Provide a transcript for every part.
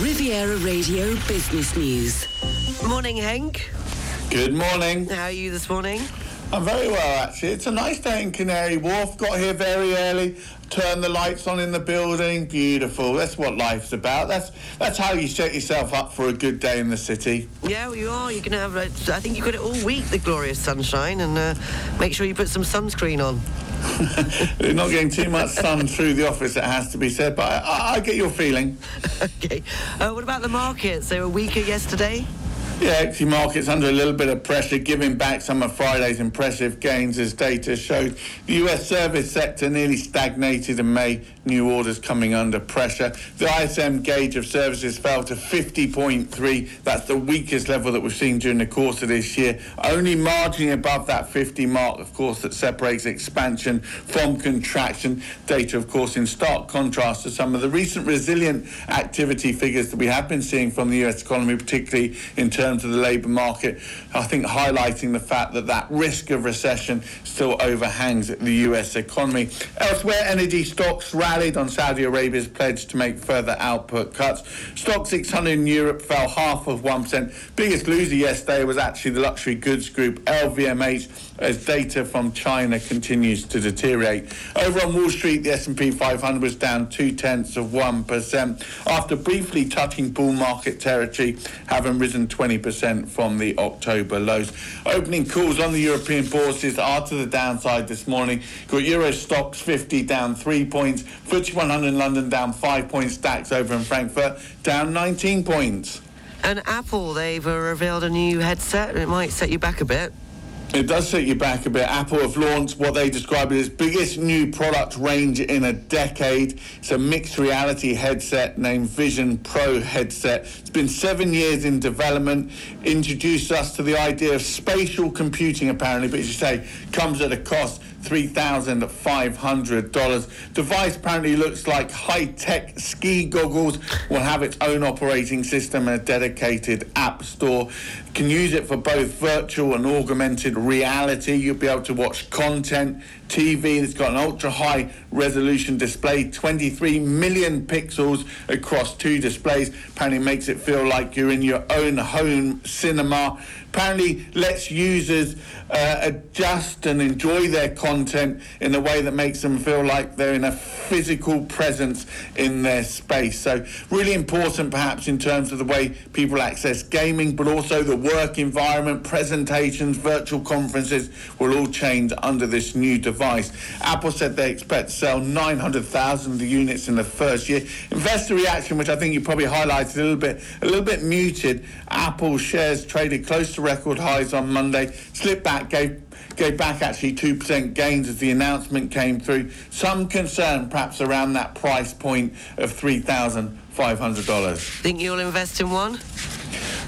Riviera Radio Business News. Morning, Henk. Good morning. How are you this morning? I'm very well, actually. It's a nice day in Canary Wharf. Got here very early. Turned the lights on in the building. Beautiful. That's what life's about. That's that's how you set yourself up for a good day in the city. Yeah, well, you are. You can have. I think you've got it all week, the glorious sunshine, and uh, make sure you put some sunscreen on. You're not getting too much sun through the office, it has to be said, but I, I get your feeling. okay. Uh, what about the markets? They were weaker yesterday. Yeah, equity markets under a little bit of pressure, giving back some of Friday's impressive gains as data showed. The US service sector nearly stagnated in May, new orders coming under pressure. The ISM gauge of services fell to 50.3. That's the weakest level that we've seen during the course of this year. Only marginally above that 50 mark, of course, that separates expansion from contraction. Data, of course, in stark contrast to some of the recent resilient activity figures that we have been seeing from the US economy, particularly in terms of the labour market. I think highlighting the fact that that risk of recession still overhangs the US economy. Elsewhere, energy stocks on Saudi Arabia's pledge to make further output cuts. Stoxx 600 in Europe fell half of 1%. Biggest loser yesterday was actually the luxury goods group LVMH as data from China continues to deteriorate. Over on Wall Street, the S&P 500 was down two tenths of 1% after briefly touching bull market territory, having risen 20 20% from the October lows. Opening calls on the European bourses are to the downside this morning. Got Euro Stoxx 50 down 3 points, FTSE 100 in London down 5 points, DAX over in Frankfurt down 19 points. And Apple, they've uh, revealed a new headset. It might set you back a bit. It does set you back a bit. Apple have launched what they describe as biggest new product range in a decade. It's a mixed reality headset named Vision Pro headset. It's been seven years in development. Introduced us to the idea of spatial computing, apparently, but as you say, comes at a cost. $3,500. Device apparently looks like high-tech ski goggles. Will have its own operating system and a dedicated app store. Can use it for both virtual and augmented reality. You'll be able to watch content, TV that's got an ultra high resolution display, 23 million pixels across two displays. Apparently makes it feel like you're in your own home cinema. Apparently lets users uh, adjust and enjoy their content in a way that makes them feel like they're in a physical presence in their space. So really important perhaps in terms of the way people access gaming, but also the work environment, presentations, virtual conferences will all change under this new device device. Apple said they expect to sell 900,000 units in the first year. Investor reaction, which I think you probably highlighted a little bit, a little bit muted. Apple shares traded close to record highs on Monday, slipped back, gave gave back actually 2% gains as the announcement came through. Some concern perhaps around that price point of $3,500. Think you'll invest in one?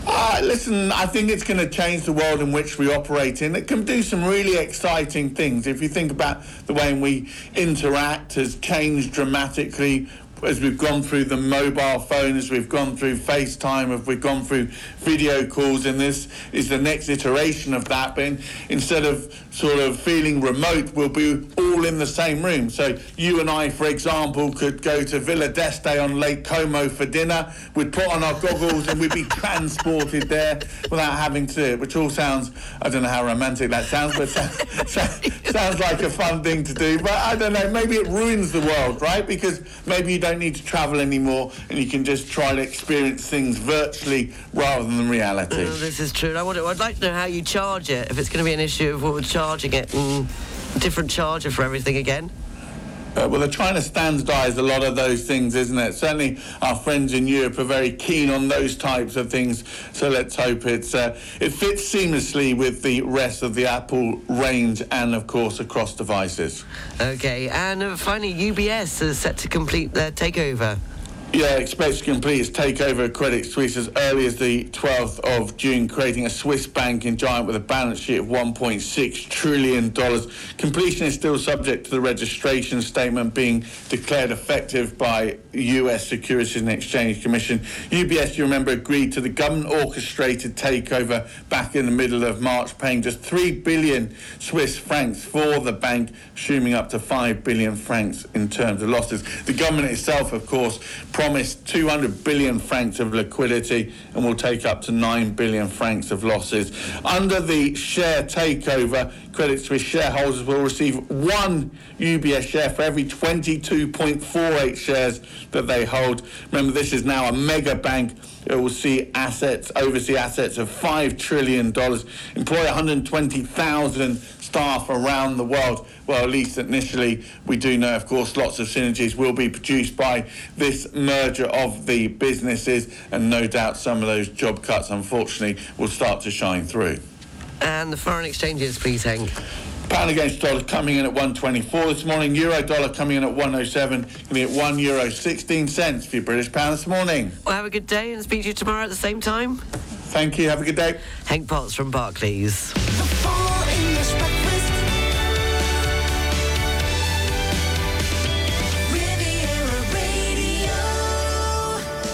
Uh, listen, I think it's going to change the world in which we operate in. It can do some really exciting things. If you think about the way we interact has changed dramatically as we've gone through the mobile phone, as we've gone through FaceTime, as we've gone through video calls, and this is the next iteration of that. But in, instead of sort of feeling remote, we'll be all in the same room. So you and I, for example, could go to Villa d'Este on Lake Como for dinner. We'd put on our goggles and we'd be transported there without having to do it, which all sounds, I don't know how romantic that sounds, but sounds, sounds like a fun thing to do. But I don't know, maybe it ruins the world, right? Because maybe you don't need to travel anymore and you can just try to experience things virtually rather than reality. Oh, this is true. I would, I'd like to know how you charge it, if it's going to be an issue of charging it and different charger for everything again. Uh, well, they're trying to standardise a lot of those things, isn't it? Certainly, our friends in Europe are very keen on those types of things. So let's hope it's uh, it fits seamlessly with the rest of the Apple range and, of course, across devices. Okay, and finally, UBS is set to complete their takeover. Yeah, expects to complete its takeover of Credit Suisse as early as the 12th of June, creating a Swiss banking giant with a balance sheet of $1.6 trillion. Completion is still subject to the registration statement being declared effective by US Securities and Exchange Commission. UBS, you remember, agreed to the government orchestrated takeover back in the middle of March, paying just 3 billion Swiss francs for the bank, assuming up to 5 billion francs in terms of losses. The government itself, of course, promised 200 billion francs of liquidity and will take up to 9 billion francs of losses. Under the share takeover, Credit Suisse shareholders will receive one UBS share for every 22.48 shares that they hold. Remember, this is now a mega bank. It will see assets, oversee assets of $5 trillion, employ 120,000 staff around the world. Well, at least initially, we do know, of course, lots of synergies will be produced by this merger of the businesses, and no doubt some of those job cuts, unfortunately, will start to shine through. And the foreign exchanges, please, Henk. Pound against dollar coming in at 124 this morning. Euro dollar coming in at 107. Going to be at 1 euro 16 cents for your British pound this morning. Well, have a good day and speak to you tomorrow at the same time. Thank you. Have a good day. Henk Potts from Barclays.